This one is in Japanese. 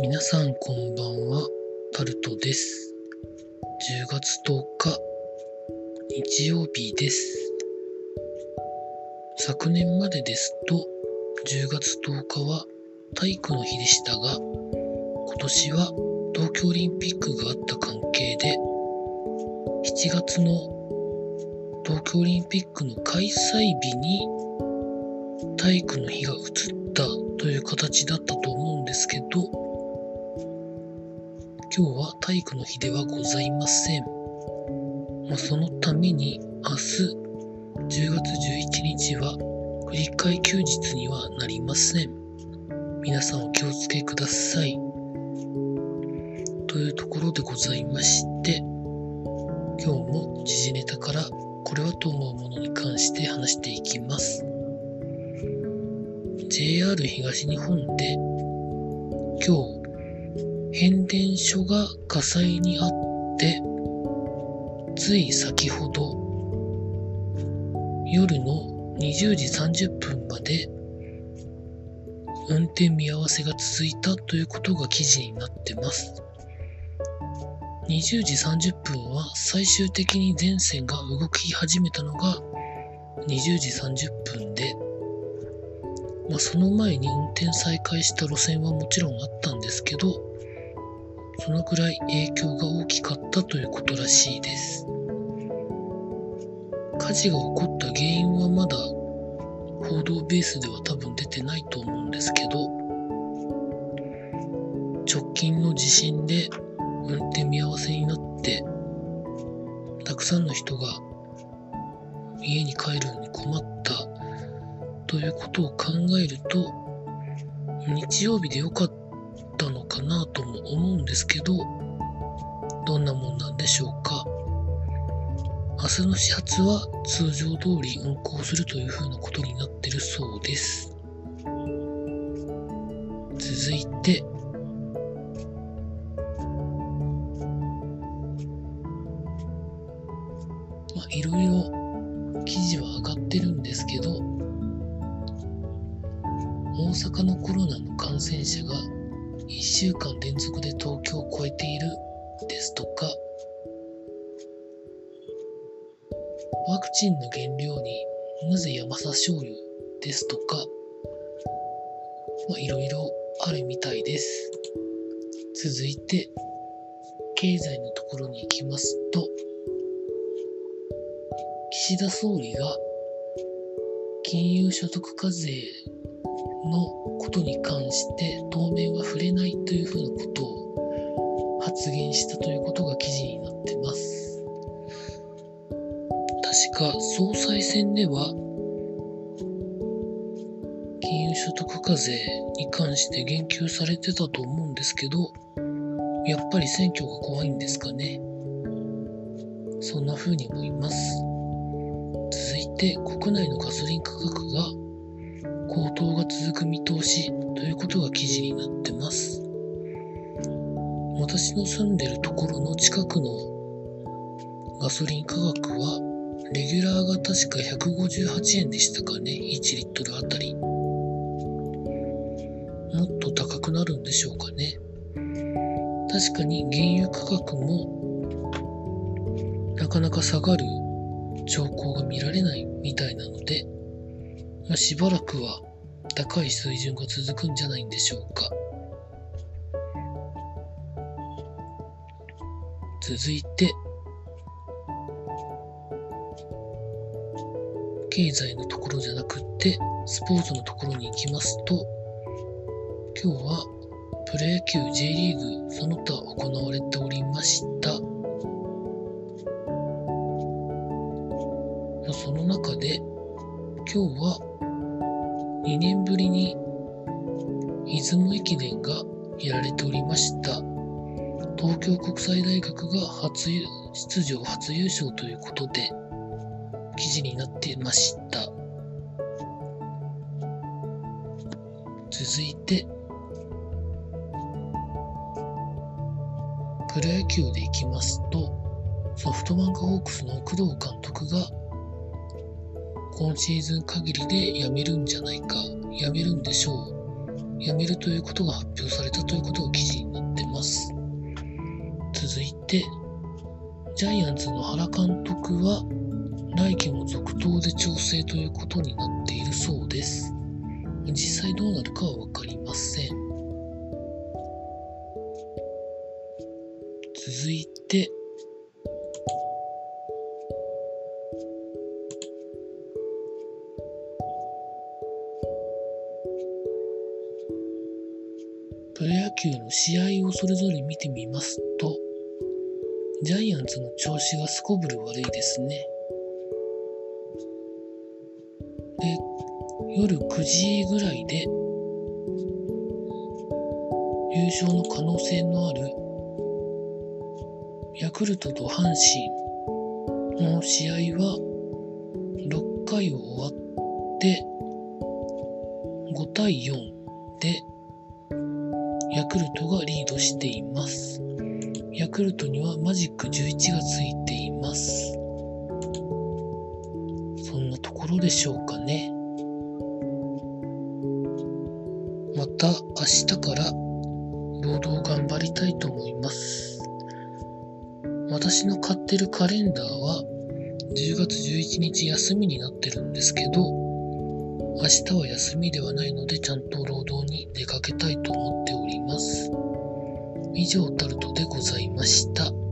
皆さんこんばんは、タルトです。10月10日、日曜日です。昨年までですと、10月10日は体育の日でしたが、今年は東京オリンピックがあった関係で、7月の東京オリンピックの開催日に体育の日が移ったという形だったと思うんですけど、今日は体育の日ではございません。まあ、そのために明日10月11日は振り替休日にはなりません。皆さんお気をつけください。というところでございまして、今日も時事ネタからこれはと思うものに関して話していきます。JR 東日本で今日変電所が火災にあってつい先ほど夜の20時30分まで運転見合わせが続いたということが記事になってます。20時30分は最終的に全線が動き始めたのが20時30分でまあ、その前に運転再開した路線はもちろんあったんですけど、そのくらい影響が大きかったということらしいです。火事が起こった原因はまだ報道ベースでは多分出てないと思うんですけど、直近の地震で運転見合わせになって、たくさんの人が家に帰るのに困ったということを考えると、日曜日で良かったのかなと思うんですけど、どんなもんなんでしょうか？明日の始発は通常通り運行するというふうなことになってるそうです。続いて、まあ、いろいろ記事は上がってるんですけど、大阪のコロナの感染者が1週間連続で東京を超えているですとか、ワクチンの原料になぜ山佐醤油？ですとか、まあ、いろいろあるみたいです。続いて、経済のところに行きますと、岸田総理が金融所得課税のことに関して当面は触れないというふうなことを発言したということが記事になってます。確か総裁選では金融所得課税に関して言及されてたと思うんですけど、やっぱり選挙が怖いんですかね。そんな風に思います。続いて国内のガソリン価格が高騰が続く見通しということが記事になってます。私の住んでるところの近くのガソリン価格は、レギュラーが確か158円でしたかね、1リットルあたり。もっと高くなるんでしょうかね。確かに原油価格もなかなか下がる兆候が見られないみたいなので、まあ、しばらくは高い水準が続くんじゃないんでしょうか。続いて、経済のところじゃなくって、スポーツのところに行きますと、今日はプロ野球 J リーグその他行われておりました。その中で、今日は2年ぶりに出雲駅伝がやられておりました。東京国際大学が初出場初優勝ということで記事になっていました。続いて、プロ野球でいきますと、ソフトバンクホークスの工藤監督が今シーズン限りで辞めるんじゃないか、辞めるんでしょう辞めるということが発表されたということが記事になってます。続いて、ジャイアンツの原監督は来季も続投で調整ということになっているそうです。実際どうなるかはわかりません。続いて、プロ野球の試合をそれぞれ見てみますと、ジャイアンツの調子がすこぶる悪いですね。で、夜9時ぐらいで、優勝の可能性のあるヤクルトと阪神の試合は6回を終わって5対4でヤクルトがリードしています。ヤクルトにはマジック11がついています。そんなところでしょうかね。また明日から労働頑張りたいと思います。私の買ってるカレンダーは10月11日休みになってるんですけど、明日は休みではないのでちゃんと労働に出かけたいと思っております。以上タルトでございました。